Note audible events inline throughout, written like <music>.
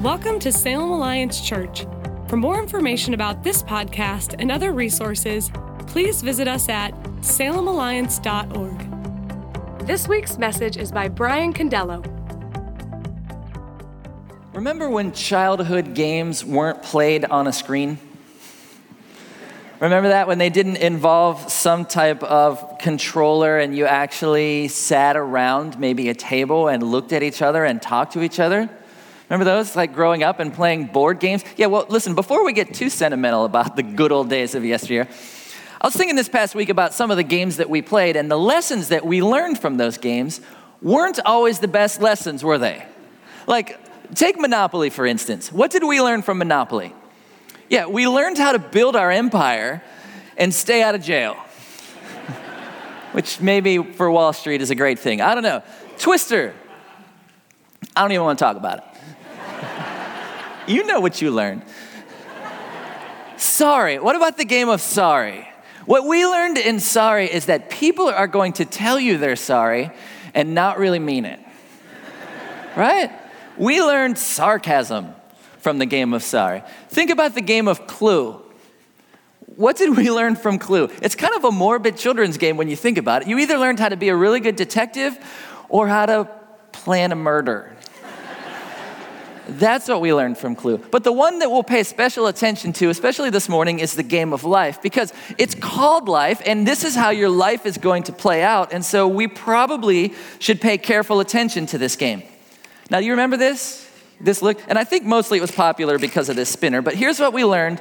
Welcome to Salem Alliance Church. For more information about this podcast and other resources, please visit us at salemalliance.org. This week's message is by Brian Condello. Remember when childhood games weren't played on a screen? Remember that when they didn't involve some type of controller and you actually sat around maybe a table and looked at each other and talked to each other? Remember those? Like growing up and playing board games? Yeah, well, listen, before we get too sentimental about the good old days of yesteryear, I was thinking this past week about some of the games that we played, and the lessons that we learned from those games weren't always the best lessons, were they? Like, take Monopoly, for instance. What did we learn from Monopoly? Yeah, we learned how to build our empire and stay out of jail. <laughs> Which maybe for Wall Street is a great thing. I don't know. Twister. I don't even want to talk about it. You know what you learned. Sorry. What about the game of sorry? What we learned in sorry is that people are going to tell you they're sorry and not really mean it. Right? We learned sarcasm from the game of sorry. Think about the game of clue. What did we learn from Clue? It's kind of a morbid children's game when you think about it. You either learned how to be a really good detective or how to plan a murder. That's what we learned from Clue. But the one that we'll pay special attention to, especially this morning, is the game of life because it's called life, and this is how your life is going to play out. And so we probably should pay careful attention to this game. Now, you remember this? This look, and I think mostly it was popular because of this spinner, but here's what we learned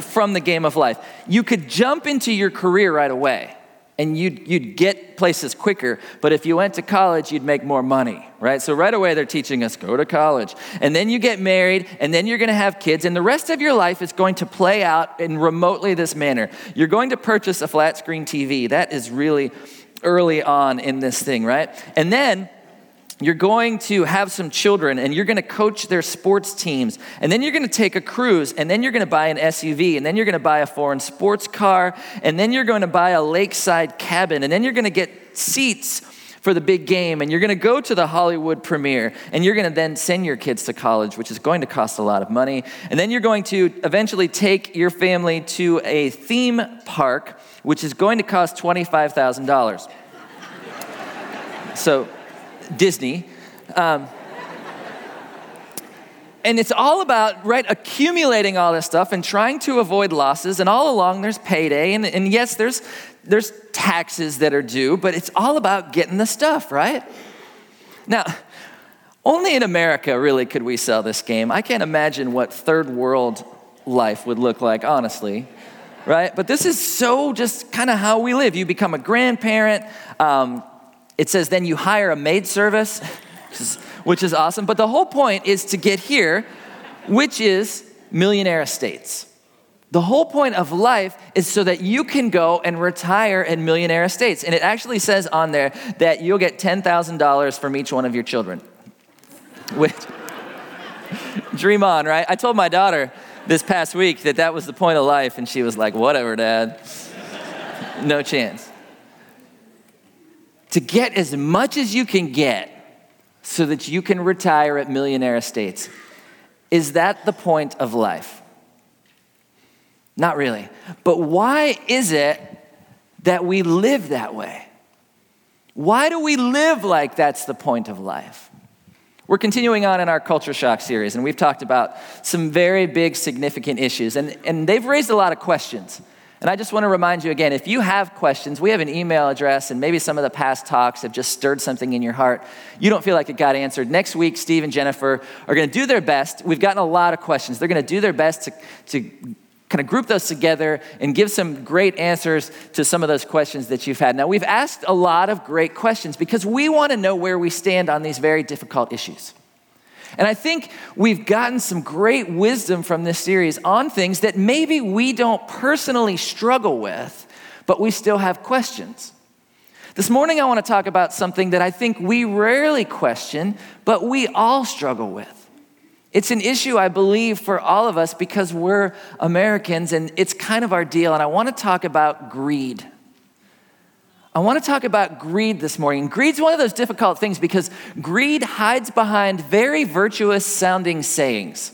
from the game of life. You could jump into your career right away and you'd, you'd get places quicker, but if you went to college, you'd make more money, right? So right away, they're teaching us go to college. And then you get married, and then you're gonna have kids, and the rest of your life is going to play out in remotely this manner. You're going to purchase a flat screen TV. That is really early on in this thing, right? And then you're going to have some children and you're going to coach their sports teams. And then you're going to take a cruise. And then you're going to buy an SUV. And then you're going to buy a foreign sports car. And then you're going to buy a lakeside cabin. And then you're going to get seats for the big game. And you're going to go to the Hollywood premiere. And you're going to then send your kids to college, which is going to cost a lot of money. And then you're going to eventually take your family to a theme park, which is going to cost $25,000. so, Disney. Um, and it's all about, right, accumulating all this stuff and trying to avoid losses. And all along, there's payday. And, and yes, there's, there's taxes that are due, but it's all about getting the stuff, right? Now, only in America, really, could we sell this game. I can't imagine what third world life would look like, honestly, right? But this is so just kind of how we live. You become a grandparent. Um, it says, then you hire a maid service, which is, which is awesome. But the whole point is to get here, which is millionaire estates. The whole point of life is so that you can go and retire in millionaire estates. And it actually says on there that you'll get $10,000 from each one of your children. Which, dream on, right? I told my daughter this past week that that was the point of life, and she was like, whatever, dad. No chance to get as much as you can get so that you can retire at millionaire estates. Is that the point of life? Not really. But why is it that we live that way? Why do we live like that's the point of life? We're continuing on in our culture shock series, and we've talked about some very big, significant issues, and, and they've raised a lot of questions. And I just want to remind you again if you have questions, we have an email address, and maybe some of the past talks have just stirred something in your heart. You don't feel like it got answered. Next week, Steve and Jennifer are going to do their best. We've gotten a lot of questions. They're going to do their best to, to kind of group those together and give some great answers to some of those questions that you've had. Now, we've asked a lot of great questions because we want to know where we stand on these very difficult issues. And I think we've gotten some great wisdom from this series on things that maybe we don't personally struggle with, but we still have questions. This morning, I want to talk about something that I think we rarely question, but we all struggle with. It's an issue, I believe, for all of us because we're Americans and it's kind of our deal. And I want to talk about greed. I want to talk about greed this morning. Greed's one of those difficult things because greed hides behind very virtuous sounding sayings.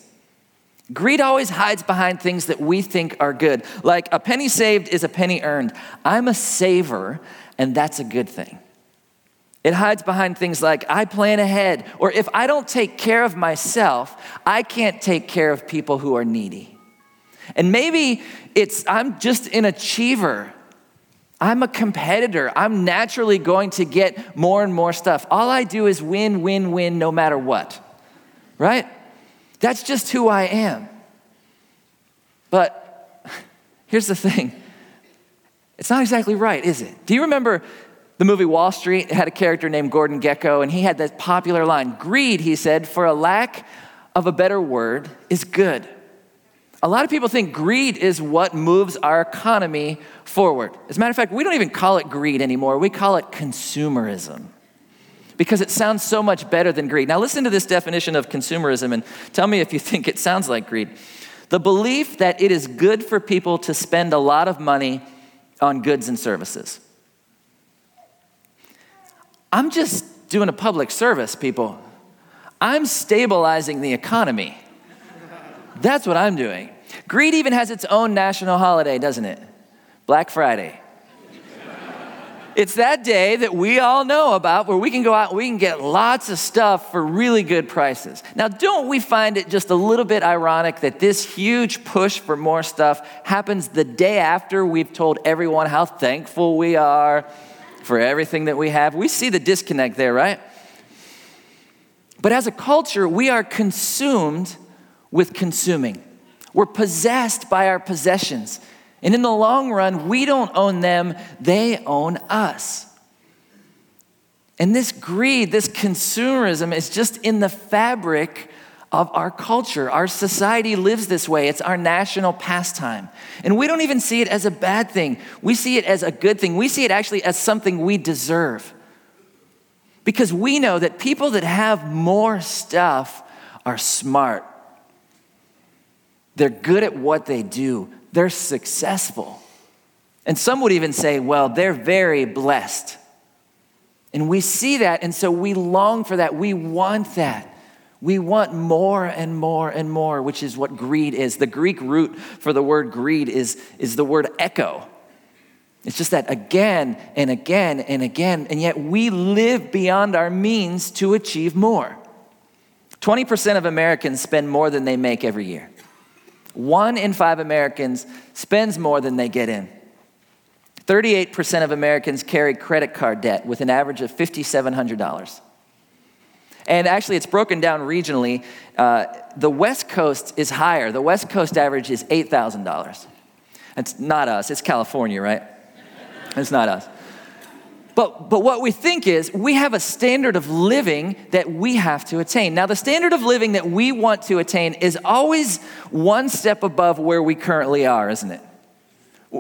Greed always hides behind things that we think are good, like a penny saved is a penny earned. I'm a saver, and that's a good thing. It hides behind things like, I plan ahead, or if I don't take care of myself, I can't take care of people who are needy. And maybe it's, I'm just an achiever. I'm a competitor. I'm naturally going to get more and more stuff. All I do is win, win, win, no matter what. Right? That's just who I am. But <laughs> here's the thing it's not exactly right, is it? Do you remember the movie Wall Street It had a character named Gordon Gekko, and he had that popular line Greed, he said, for a lack of a better word, is good. A lot of people think greed is what moves our economy forward. As a matter of fact, we don't even call it greed anymore, we call it consumerism because it sounds so much better than greed. Now, listen to this definition of consumerism and tell me if you <laughs> think it sounds like greed. The belief that it is good for people to spend a lot of money on goods and services. I'm just doing a public service, people. I'm stabilizing the economy. That's what I'm doing. Greed even has its own national holiday, doesn't it? Black Friday. It's that day that we all know about where we can go out and we can get lots of stuff for really good prices. Now, don't we find it just a little bit ironic that this huge push for more stuff happens the day after we've told everyone how thankful we are for everything that we have. We see the disconnect there, right? But as a culture, we are consumed with consuming. We're possessed by our possessions. And in the long run, we don't own them, they own us. And this greed, this consumerism is just in the fabric of our culture. Our society lives this way. It's our national pastime. And we don't even see it as a bad thing. We see it as a good thing. We see it actually as something we deserve. Because we know that people that have more stuff are smart. They're good at what they do, they're successful. And some would even say, well, they're very blessed. And we see that, and so we long for that. We want that. We want more and more and more, which is what greed is. The Greek root for the word greed is, is the word echo. It's just that again and again and again, and yet we live beyond our means to achieve more. 20% of Americans spend more than they make every year. One in five Americans spends more than they get in. 38% of Americans carry credit card debt with an average of $5,700. And actually, it's broken down regionally. Uh, the West Coast is higher. The West Coast average is $8,000. It's not us, it's California, right? It's not us. But, but what we think is we have a standard of living that we have to attain. Now, the standard of living that we want to attain is always one step above where we currently are, isn't it?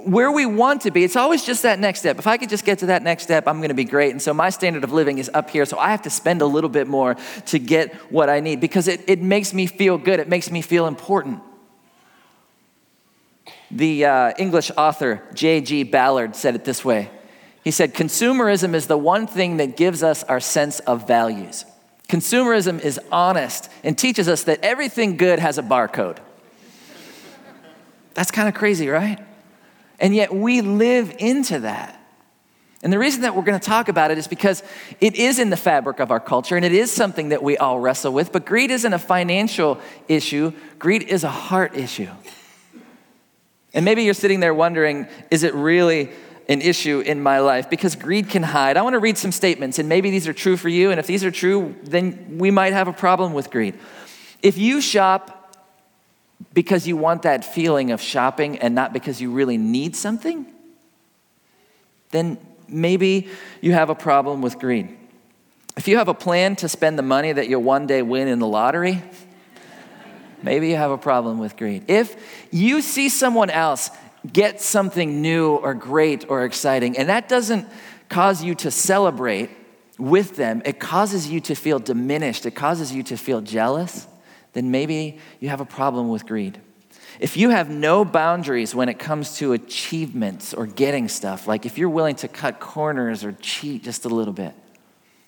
where we want to be, it's always just that next step. If I could just get to that next step, I'm going to be great. And so my standard of living is up here. So I have to spend a little bit more to get what I need because it, it makes me feel good. It makes me feel important. The uh, English author J.G. Ballard said it this way He said, Consumerism is the one thing that gives us our sense of values. Consumerism is honest and teaches us that everything good has a barcode. That's kind of crazy, right? And yet we live into that. And the reason that we're going to talk about it is because it is in the fabric of our culture and it is something that we all wrestle with. But greed isn't a financial issue, greed is a heart issue. And maybe you're sitting there wondering, is it really an issue in my life? Because greed can hide. I want to read some statements, and maybe these are true for you. And if these are true, then we might have a problem with greed. If you shop because you want that feeling of shopping and not because you really need something, then maybe you have a problem with greed. If you have a plan to spend the money that you'll one day win in the lottery, <laughs> maybe you have a problem with greed. If you see someone else get something new or great or exciting, and that doesn't cause you to celebrate with them, it causes you to feel diminished, it causes you to feel jealous then maybe you have a problem with greed. if you have no boundaries when it comes to achievements or getting stuff, like if you're willing to cut corners or cheat just a little bit,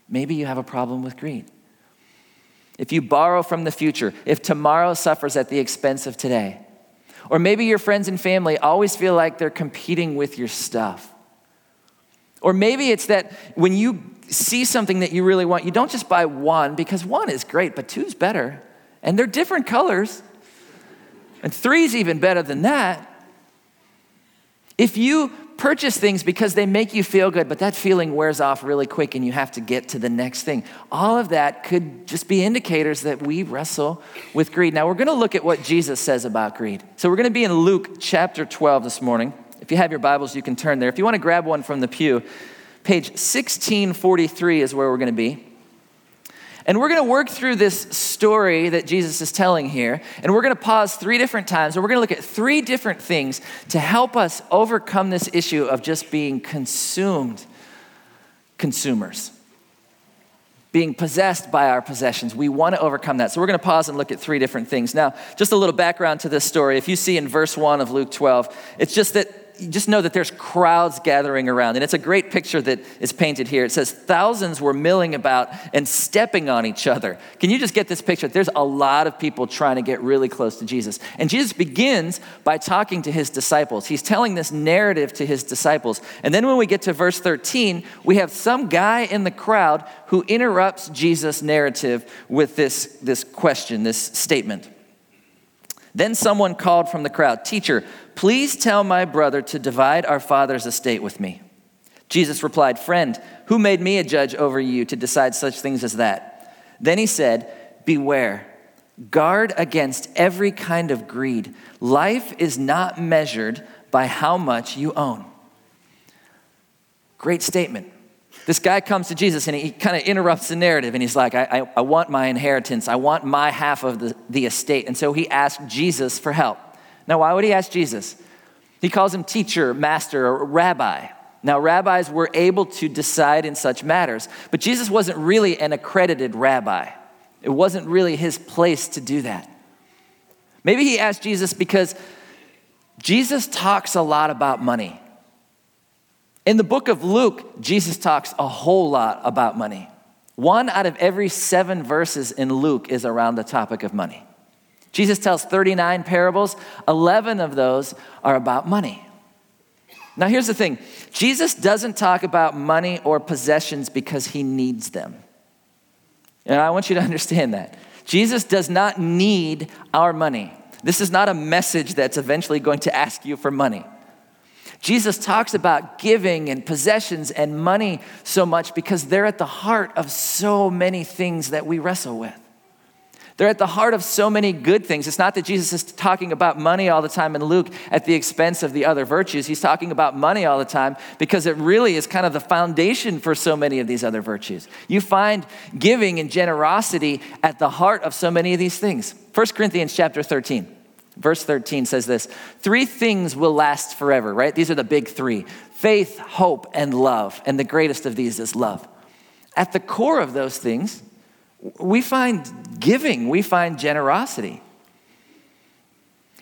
maybe you have a problem with greed. If you borrow from the future, if tomorrow suffers at the expense of today, or maybe your friends and family always feel like they're competing with your stuff. Or maybe it's that when you see something that you really want, you don't just buy one because one is great, but two's better. And they're different colors. And three's even better than that. If you purchase things because they make you feel good, but that feeling wears off really quick and you have to get to the next thing, all of that could just be indicators that we wrestle with greed. Now, we're going to look at what Jesus says about greed. So, we're going to be in Luke chapter 12 this morning. If you have your Bibles, you can turn there. If you want to grab one from the pew, page 1643 is where we're going to be. And we're going to work through this story that Jesus is telling here. And we're going to pause three different times. And we're going to look at three different things to help us overcome this issue of just being consumed consumers, being possessed by our possessions. We want to overcome that. So we're going to pause and look at three different things. Now, just a little background to this story. If you see in verse 1 of Luke 12, it's just that just know that there's crowds gathering around. And it's a great picture that is painted here. It says thousands were milling about and stepping on each other. Can you just get this picture? There's a lot of people trying to get really close to Jesus. And Jesus begins by talking to his disciples. He's telling this narrative to his disciples. And then when we get to verse 13, we have some guy in the crowd who interrupts Jesus' narrative with this, this question, this statement. Then someone called from the crowd, Teacher, please tell my brother to divide our father's estate with me. Jesus replied, Friend, who made me a judge over you to decide such things as that? Then he said, Beware, guard against every kind of greed. Life is not measured by how much you own. Great statement. This guy comes to Jesus and he kind of interrupts the narrative and he's like, I, I, I, want my inheritance. I want my half of the, the estate. And so he asked Jesus for help. Now, why would he ask Jesus? He calls him teacher, master, or rabbi. Now, rabbis were able to decide in such matters, but Jesus wasn't really an accredited rabbi. It wasn't really his place to do that. Maybe he asked Jesus because Jesus talks a lot about money. In the book of Luke, Jesus talks a whole lot about money. One out of every seven verses in Luke is around the topic of money. Jesus tells 39 parables, 11 of those are about money. Now, here's the thing Jesus doesn't talk about money or possessions because he needs them. And I want you to <laughs> understand that. Jesus does not need our money. This is not a message that's eventually going to ask you for money. Jesus talks about giving and possessions and money so much because they're at the heart of so many things that we wrestle with. They're at the heart of so many good things. It's not that Jesus is talking about money all the time in Luke at the expense of the other virtues. He's talking about money all the time because it really is kind of the foundation for so many of these other virtues. You find giving and generosity at the heart of so many of these things. 1 Corinthians chapter 13. Verse 13 says this Three things will last forever, right? These are the big three faith, hope, and love. And the greatest of these is love. At the core of those things, we find giving, we find generosity.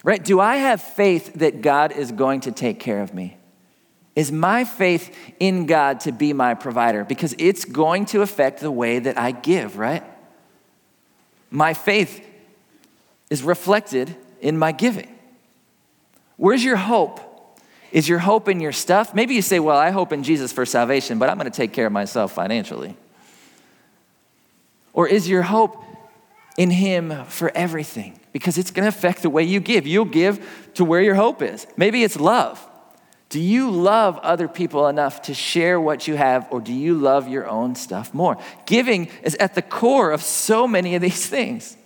Right? Do I have faith that God is going to take care of me? Is my faith in God to be my provider? Because it's going to affect the way that I give, right? My faith is reflected in my giving? Where's your hope? Is your hope in your stuff? Maybe you say, Well, I hope in Jesus for salvation, but I'm going to take care of myself financially. Or is your hope in Him for everything? Because it's going to affect the way you give. You'll give to where your hope is. Maybe it's love. Do you love other people enough to share what you have, or do you love your own stuff more? Giving is at the core of so many of these things.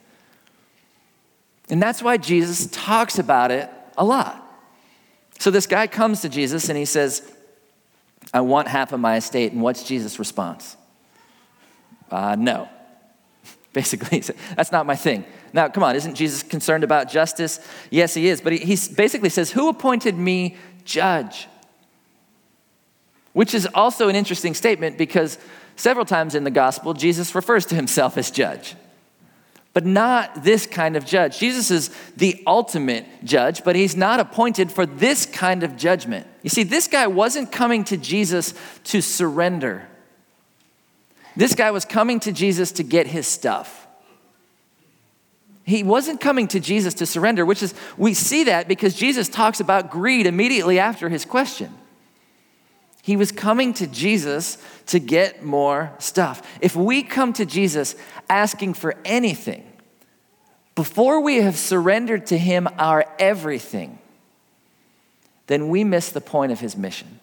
And that's why Jesus talks about it a lot. So this guy comes to Jesus and he says, I want half of my estate. And what's Jesus' response? Uh, no. Basically, <laughs> that's not my thing. Now, come on, isn't Jesus concerned about justice? Yes, he is. But he, he basically says, Who appointed me judge? Which is also an interesting statement because several times in the gospel, Jesus refers to himself as judge. but not this kind of judge. Jesus is the ultimate judge, but he's not appointed for this kind of judgment. You see, this guy wasn't coming to Jesus to surrender, this guy was coming to Jesus to get his stuff. He wasn't coming to Jesus to surrender, which is, we see that because Jesus talks about greed immediately after his question. He was coming to Jesus to get more stuff. If we come to Jesus asking for anything, before we have surrendered to Him our everything, then we miss the point of His mission.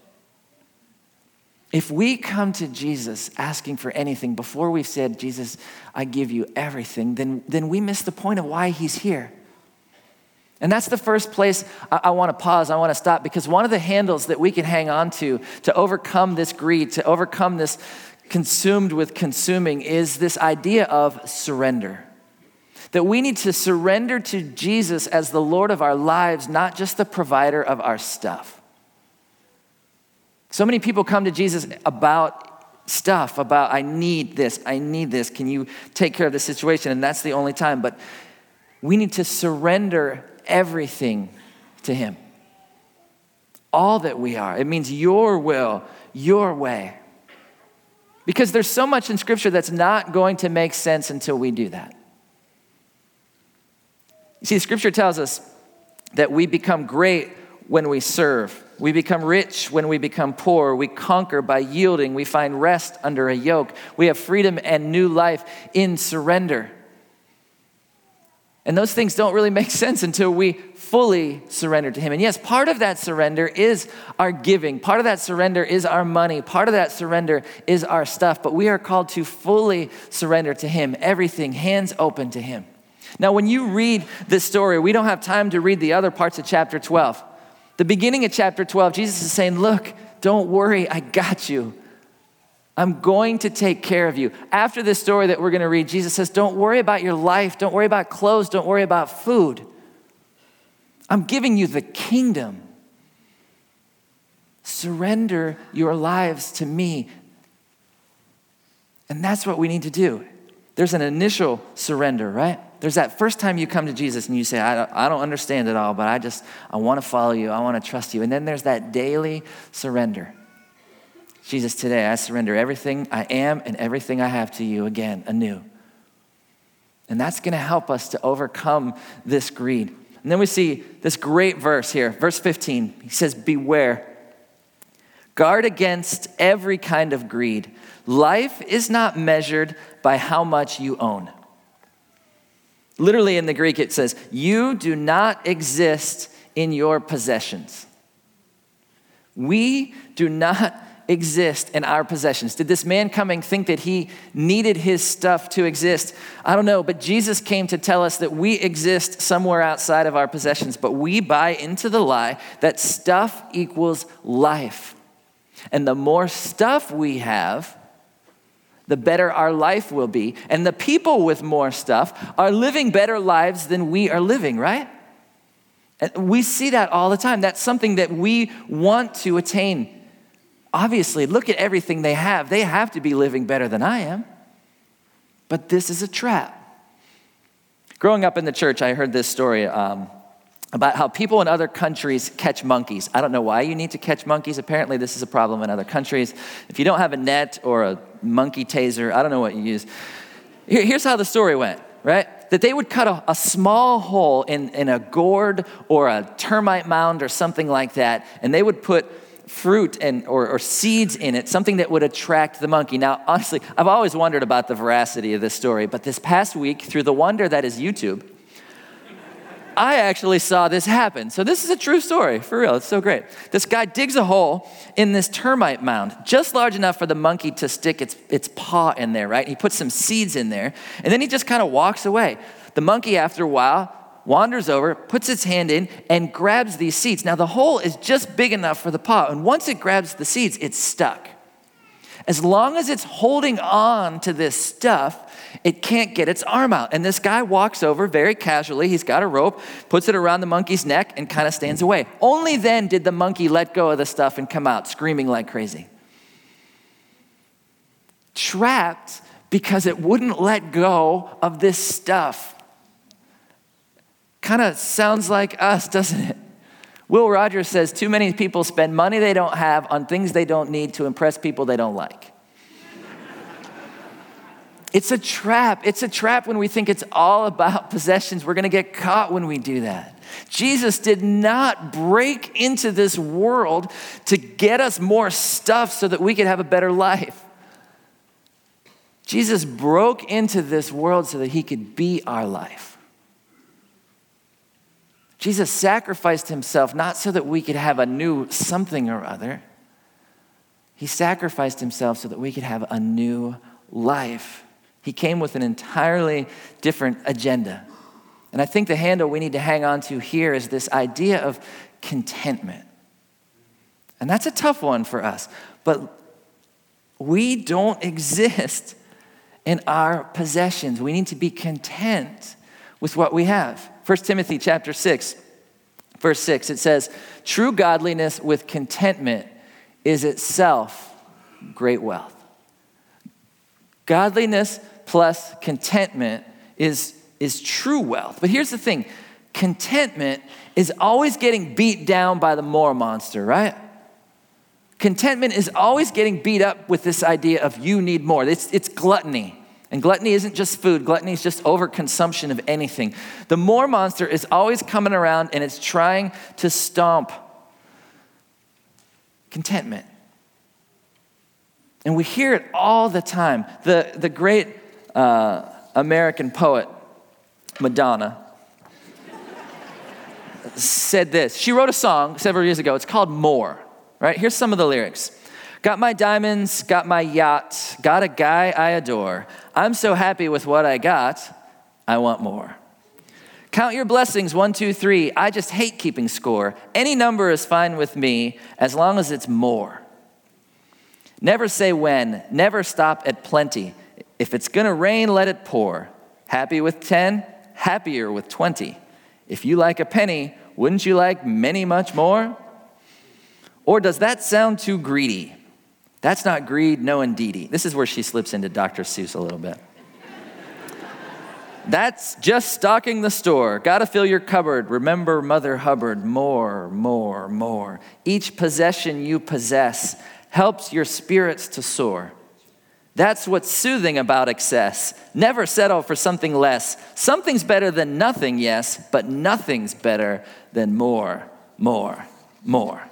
If we come to Jesus asking for anything before we've said, Jesus, I give you everything, then, then we miss the point of why He's here. And that's the first place I, I want to pause, I want to stop, because one of the handles that we can hang on to to overcome this greed, to overcome this consumed with consuming, is this idea of surrender. That we need to surrender to Jesus as the Lord of our lives, not just the provider of our stuff. So many people come to Jesus about stuff, about, I need this, I need this. Can you take care of the situation? And that's the only time. But we need to surrender everything to Him. All that we are. It means your will, your way. Because there's so much in Scripture that's not going to make sense until we do that. You see, Scripture tells us that we become great when we serve. We become rich when we become poor. We conquer by yielding. We find rest under a yoke. We have freedom and new life in surrender. And those things don't really make <laughs> sense until we fully surrender to Him. And yes, part of that surrender is our giving, part of that surrender is our money, part of that surrender is our stuff. But we are called to fully surrender to Him, everything, hands open to Him. Now, when you read this story, we don't have time to read the other parts of chapter 12. The beginning of chapter 12, Jesus is saying, Look, don't worry, I got you. I'm going to take care of you. After this story that we're going to read, Jesus says, Don't worry about your life. Don't worry about clothes. Don't worry about food. I'm giving you the kingdom. Surrender your lives to me. And that's what we need to do. There's an initial surrender, right? There's that first time you come to Jesus and you say, I don't, I don't understand it all, but I just, I want to follow you. I want to trust you. And then there's that daily surrender. Jesus, today I surrender everything I am and everything I have to you again, anew. And that's going to help us to overcome this greed. And then we see this great verse here, verse 15. He says, Beware, guard against every kind of greed. Life is not measured by how much you own. Literally in the Greek, it says, You do not exist in your possessions. We do not exist in our possessions? Did this man coming think that he needed his stuff to exist? I don't know, but Jesus came to tell us that we exist somewhere outside of our possessions, but we buy into the lie that stuff equals life. And the more stuff we have, the better our life will be. And the people with more stuff are living better lives than we are living, right? And we see that all the time. That's something that we want to attain obviously, look at everything they have. They have to be living better than I am. But this is a trap. Growing up in the church, I heard this story um, about how people in other countries catch monkeys. I don't know why you need to catch monkeys. Apparently, this is a problem in other countries. If you don't have a net or a monkey taser, I don't know what you use. Here, here's how the story went, right? That they would cut a, a small hole in, in a gourd or a termite mound or something like that, and they would put fruit and, or, or, seeds in it, something that would attract the monkey. Now, honestly, I've always wondered about the veracity of this story, but this past week, through the wonder that is YouTube, I actually saw this happen. So, this is a true story, for real. It's so great. This guy digs a hole in this termite mound, just large enough for the monkey to stick its, its paw in there, right? He puts some seeds in there, and then he just kind of walks away. The monkey, after a while, wanders over, puts its hand in, and grabs these seeds. Now, the hole is just big enough for the paw, and once it grabs the seeds, it's stuck. As long as it's holding on to this stuff, it can't get its arm out. And this guy walks over very casually. He's got a rope, puts it around the monkey's neck, and kind of stands away. Only then did the monkey let go of the stuff and come out screaming like crazy. Trapped because it wouldn't let go of this stuff. Kind of sounds like us, doesn't it? Will Rogers says too many people spend money they don't have on things they don't need to impress people they don't like. <laughs> it's a trap. It's a trap when we think it's all about <laughs> possessions. We're going to get caught when we do that. Jesus did not break into this world to get us more stuff so that we could have a better life. Jesus broke into this world so that he could be our life. Jesus sacrificed himself not so that we could have a new something or other. He sacrificed himself so that we could have a new life. He came with an entirely different agenda. And I think the handle we need to hang on to here is this idea of contentment. And that's a tough one for us. But we don't <laughs> exist in our possessions. We need to be content with what we have. 1 Timothy chapter 6, verse 6, it says, True godliness with contentment is itself great wealth. Godliness plus contentment is, is true wealth. But here's the thing contentment is always getting beat down by the more monster, right? Contentment is always getting beat up with this idea of you need more. It's, it's gluttony. And gluttony isn't just food, gluttony is just overconsumption of anything. The more monster is always coming around and it's trying to stomp contentment. And we hear it all the time. The, the great uh, American poet, Madonna, said this. She wrote a song several years ago. It's called More, right? Here's some of the lyrics. Got my diamonds, got my yacht, got a guy I adore. I'm so happy with what I got, I want more. Count your blessings one, two, three. I just hate keeping score. Any number is fine with me as long as it's more. Never say when, never stop at plenty. If it's gonna rain, let it pour. Happy with 10, happier with 20. If you like a penny, wouldn't you like many much more? Or does that sound too greedy? That's not greed, no, indeedy. This is where she slips into Dr. Seuss a little bit. That's just stocking the store. Gotta fill your cupboard. Remember Mother Hubbard. More, more, more. Each possession you possess helps your spirits to soar. That's what's soothing about excess. Never settle for something less. Something's better than nothing, yes, but nothing's better than more, more, more.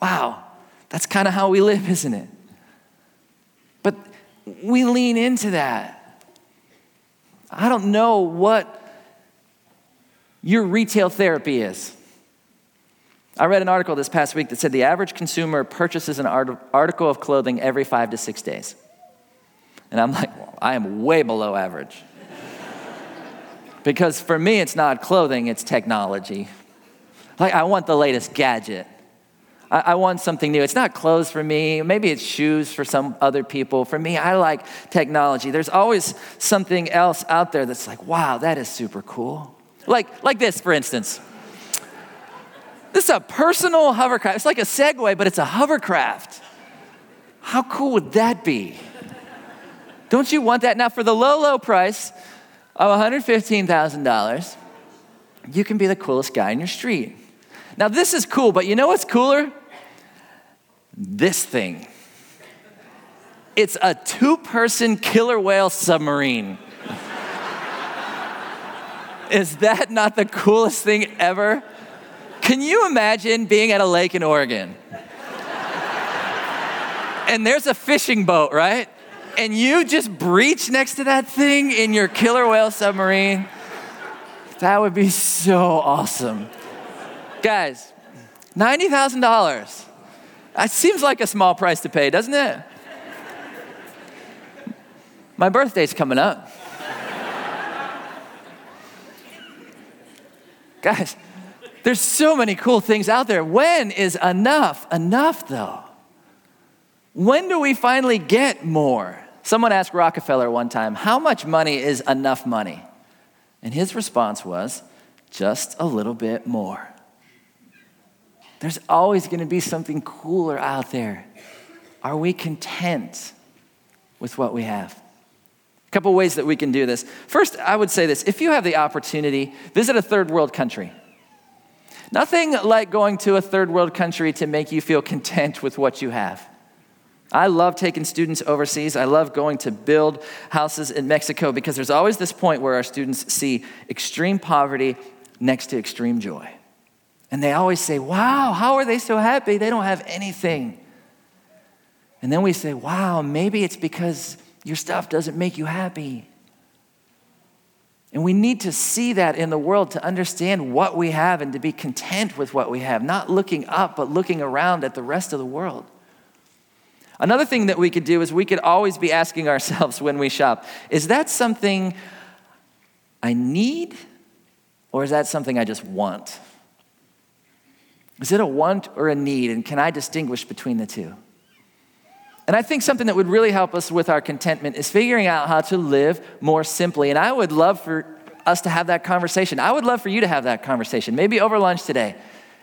Wow. That's kind of how we live, isn't it? But we lean into that. I don't know what your retail therapy is. I read an article this past week that said the average consumer purchases an art- article of clothing every five to six days. And I'm like, well, I am way below average. <laughs> because for me, it's not clothing, it's technology. Like, I want the latest gadget. I, I want something new. It's not clothes for me. Maybe it's shoes for some other people. For me, I like technology. There's always something else out there that's like, wow, that is super cool. Like, like this, for instance. This is a personal hovercraft. It's like a Segway, but it's a hovercraft. How cool would that be? Don't you want that? Now, for the low, low price of $115,000, you can be the coolest guy in your street. Now, this is cool, but you know what's cooler? This thing. It's a two person killer whale submarine. is that not the coolest thing ever? Can you imagine being at a lake in Oregon? and there's a fishing boat, right? And you just breach next to that thing in your killer whale submarine. That would be so awesome. Guys, $90,000. That seems like a small price to pay, doesn't it? My birthday's coming up. Guys, there's so many cool things out there. When is enough enough, though? When do we finally get more? Someone asked Rockefeller one time, How much money is enough money? And his response was, Just a little bit more. There's always going to be something cooler out there. Are we content? with what we have. A couple ways that we can do this. First, I would say this if you have the opportunity, visit a third world country. Nothing like going to a third world country to make you feel content with what you have. I love taking students overseas. I love going to build houses in Mexico because there's always this point where our students see extreme poverty next to extreme joy. And they always say, Wow, how are they so happy? They don't have anything. And then we say, Wow, maybe it's because your stuff doesn't make you happy. And we need to see that in the world to understand what we have and to be content with what we have, not looking up, but looking around at the rest of the world. Another thing that we could do is we could always be asking <laughs> ourselves when we shop is that something I need or is that something I just want? Is it a want or a need? And can I distinguish between the two? And I think something that would really help us with our contentment is figuring out how to live more simply. And I would love for us to have that conversation. I would love for you to have that conversation, maybe over lunch today,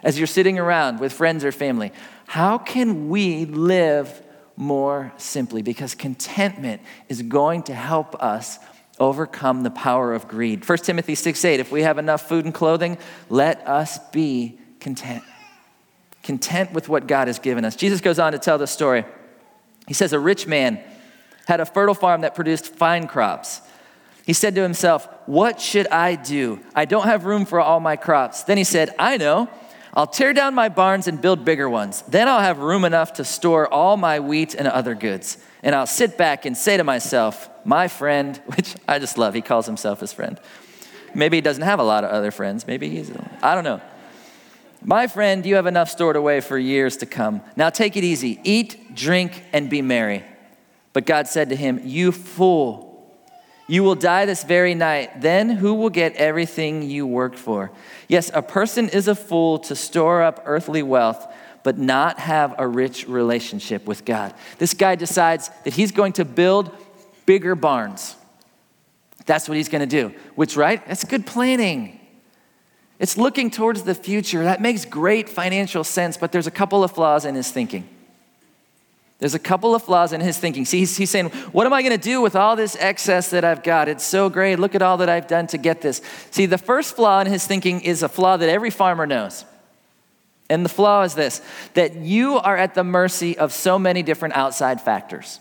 as you're sitting around with friends or family. How can we live more simply? Because contentment is going to help us overcome the power of greed. 1 Timothy 6 8, if we have enough food and clothing, let us be content. Content with what God has given us. Jesus goes on to tell the story. He says, A rich man had a fertile farm that produced fine crops. He said to himself, What should I do? I don't have room for all my crops. Then he said, I know. I'll tear down my barns and build bigger ones. Then I'll have room enough to store all my wheat and other goods. And I'll sit back and say to myself, My friend, <laughs> which I just love, he calls himself his friend. Maybe he doesn't have a lot of other friends. Maybe he's, I don't know. My friend, you have enough stored away for years to come. Now take it easy. Eat, drink, and be merry. But God said to him, You fool, you will die this very night. Then who will get everything you worked for? Yes, a person is a fool to store up earthly wealth, but not have a rich relationship with God. This guy decides that he's going to build bigger barns. That's what he's going to do, which, right? That's good planning. It's looking towards the future. That makes great financial sense, but there's a couple of flaws in his thinking. There's a couple of flaws in his thinking. See, he's, he's saying, What am I going to do with all this excess that I've got? It's so great. Look at all that I've done to get this. See, the first flaw in his thinking is a flaw that every farmer knows. And the flaw is this that you are at the mercy of so many different outside factors.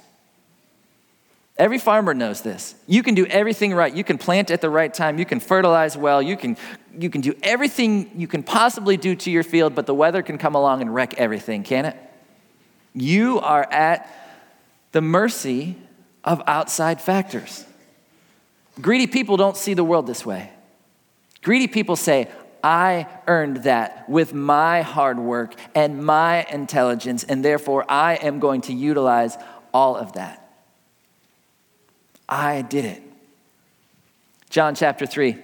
Every farmer knows this. You can do everything right. You can plant at the right time. You can fertilize well. You can, you can do everything you can possibly do to your field, but the weather can come along and wreck everything, can it? You are at the mercy of outside factors. Greedy people don't see the world this way. Greedy people say, I earned that with my hard work and my intelligence, and therefore I am going to utilize all of that. I did it. John chapter 3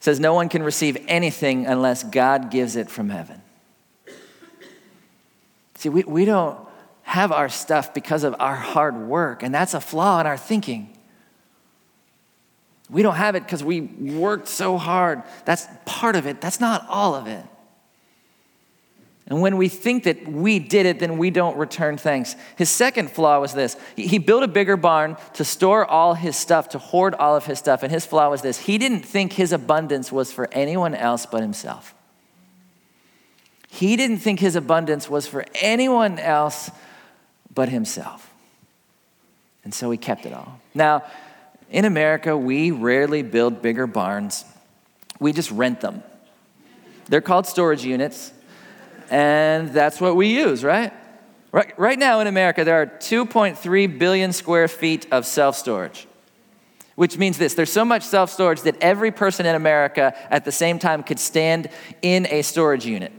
says, No one can receive anything unless God gives it from heaven. See, we, we don't have our stuff because of our hard work, and that's a flaw in our thinking. We don't have it because we worked so hard. That's part of it, that's not all of it. And when we think that we did it, then we don't return thanks. His second flaw was this he built a bigger barn to store all his stuff, to hoard all of his stuff. And his flaw was this he didn't think his abundance was for anyone else but himself. He didn't think his abundance was for anyone else but himself. And so he kept it all. Now, in America, we rarely build bigger barns, we just rent them. They're called storage units and that's what we use, right? Right, right now in America, there are 2.3 billion square feet of self storage, which means this there's so much self storage that every person in America at the same time could stand in a storage unit.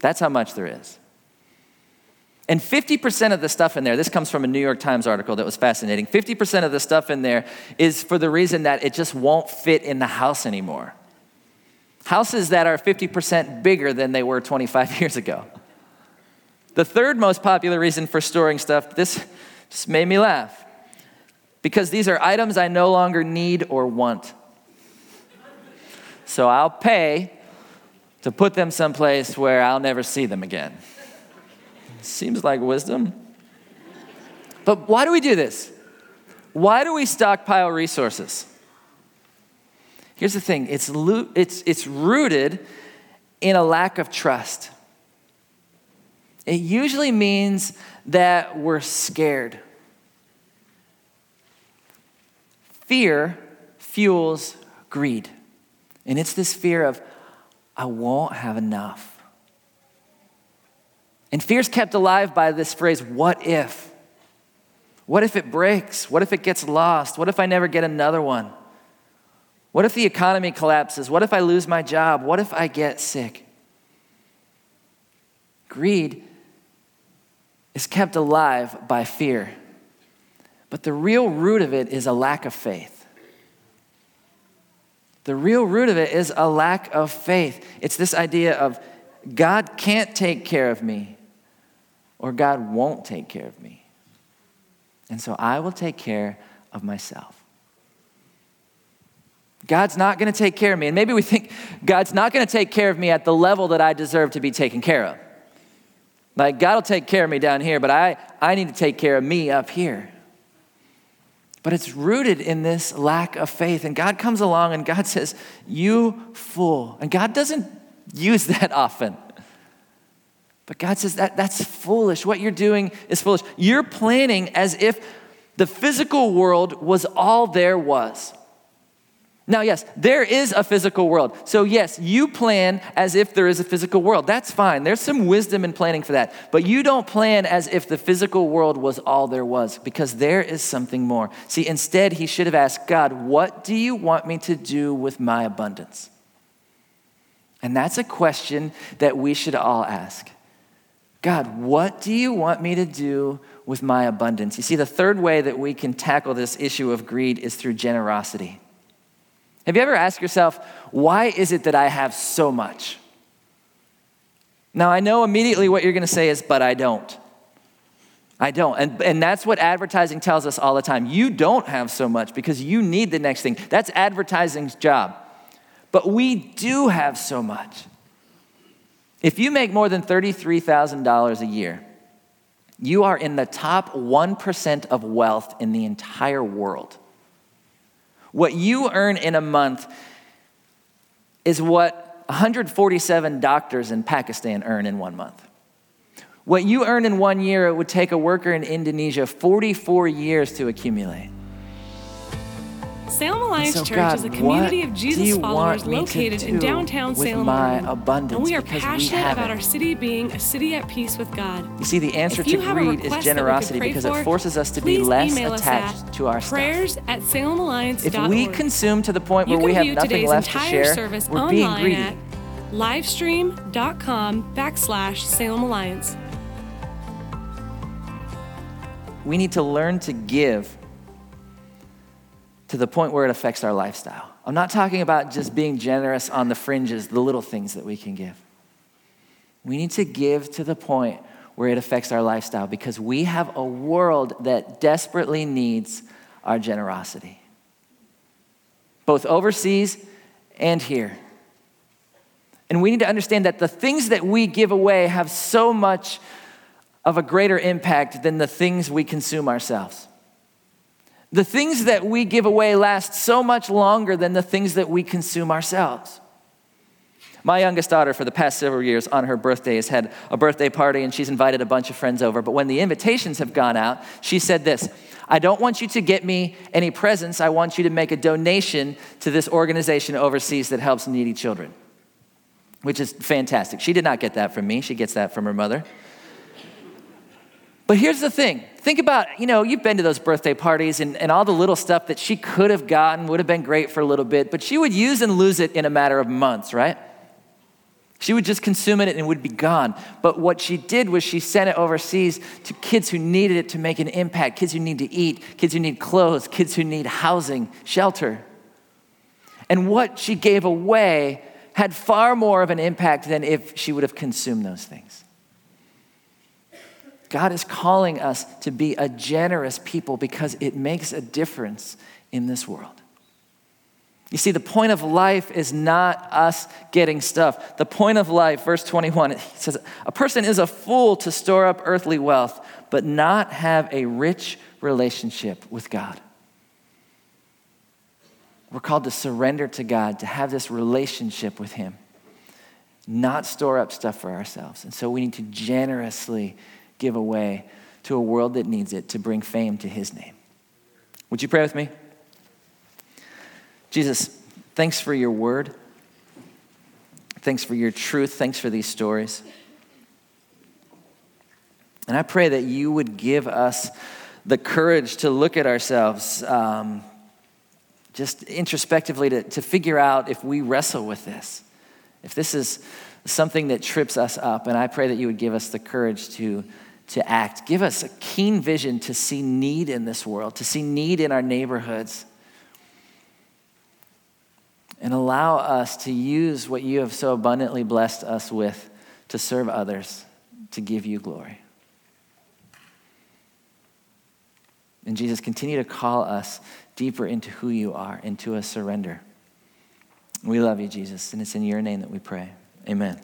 That's how much there is. And 50% of the stuff in there, this comes from a New York Times article that was fascinating. 50% of the stuff in there is for the reason that it just won't fit in the house anymore houses that are 50% bigger than they were 25 <laughs> years ago. The third most popular reason for storing stuff, this just made me laugh, because these are items I no longer need or want. So I'll pay to put them someplace where I'll never see them again. Seems like wisdom. But why do we do this? Why do we stockpile resources? Here's the thing it's, it's, it's rooted in a lack of trust. It usually means that we're scared. Fear fuels greed. And it's this fear of, I won't have enough. And fear's kept alive by this phrase, what if? What if it breaks? What if it gets lost? What if I never get another one? What if the economy collapses? What if I lose my job? What if I get sick? Greed is kept alive by fear. But the real root of it is a lack of faith. The real root of it is a lack of faith. It's this idea of God can't take care of me, or God won't take care of me. And so I will take care of myself. God's not going to take care of me. And maybe we think God's not going to take care of me at the level that I deserve to be taken care of. Like, God will take care of me down here, but I, I need to take care of me up here. But it's rooted in this lack of faith. And God comes along and God says, You fool. And God doesn't use <laughs> that often. But God says that that's foolish. What you're doing is foolish. You're planning as if the physical world was all there was. Now, yes, there is a physical world. So, yes, you plan as if there is a physical world. That's fine. There's some wisdom in planning for that. But you don't plan as if the physical world was all there was because there is something more. See, instead, he should have asked God, What do you want me to do with my abundance? And that's a question that we should all ask. God, what do you want me to do with my abundance? You see, the third way that we can tackle this issue of greed is through generosity. Have you ever asked yourself, why is it that I have so much? Now, I know immediately what you're going to say is, but I don't. I don't. And, and that's what advertising tells us all the time. You don't have so much because you need the next thing. That's advertising's job. But we do have so much. If you make more than $33,000 a year, you are in the top 1% of wealth in the entire world. What you earn in a month is what 147 doctors in Pakistan earn in one month. What you earn in one year, it would take a worker in Indonesia 44 years to accumulate. Salem Alliance so Church God, is a community of Jesus followers located in downtown Salem, Oregon. And we are passionate about our city being a city at peace with God. You see, the answer to greed is generosity because for, it forces us to be less attached to our prayers stuff. at salemalliance.org. If we consume to the point where we have nothing left to share, we're being greedy. Livestream.com backslash Salem Alliance. We need to learn to give to the point where it affects our lifestyle. I'm not talking about just being generous on the fringes, the little things that we can give. We need to give to the point where it affects our lifestyle because we have a world that desperately needs our generosity, both overseas and here. And we need to understand that the things that we give away have so much of a greater impact than the things we consume ourselves. The things that we give away last so much longer than the things that we consume ourselves. My youngest daughter, for the past several years, on her birthday, has had a birthday party and she's invited a bunch of friends over. But when the invitations have gone out, she said this I don't want you to get me any presents. I want you to make a donation to this organization overseas that helps needy children, which is fantastic. She did not get that from me, she gets that from her mother. But here's the thing think about, you know, you've been to those birthday parties and, and all the little stuff that she could have gotten would have been great for a little bit, but she would use and lose it in a matter of months, right? She would just consume it and it would be gone. But what she did was she sent it overseas to kids who needed it to make an impact kids who need to eat, kids who need clothes, kids who need housing, shelter. And what she gave away had far more of an impact than if she would have consumed those things. God is calling us to be a generous people because it makes a difference in this world. You see, the point of life is not us getting stuff. The point of life, verse 21, it says, A person is a fool to store up earthly wealth, but not have a rich relationship with God. We're called to surrender to God, to have this relationship with Him, not store up stuff for ourselves. And so we need to generously give away to a world that needs it to bring fame to His name. Would you pray with me? Jesus, thanks for your word. Thanks for your truth. Thanks for these stories. And I pray that you would give us the courage to look at ourselves um, just introspectively to, to figure out if we wrestle with this, if this is something that trips us up. And I pray that you would give us the courage to, to act. Give us a keen vision to see need in this world, to see need in our neighborhoods and allow us to use what you have so abundantly blessed us with to serve others, to give you glory. And Jesus, continue to call us deeper into who you are, into a surrender. We love you, Jesus, and it's in your name that we pray. Amen.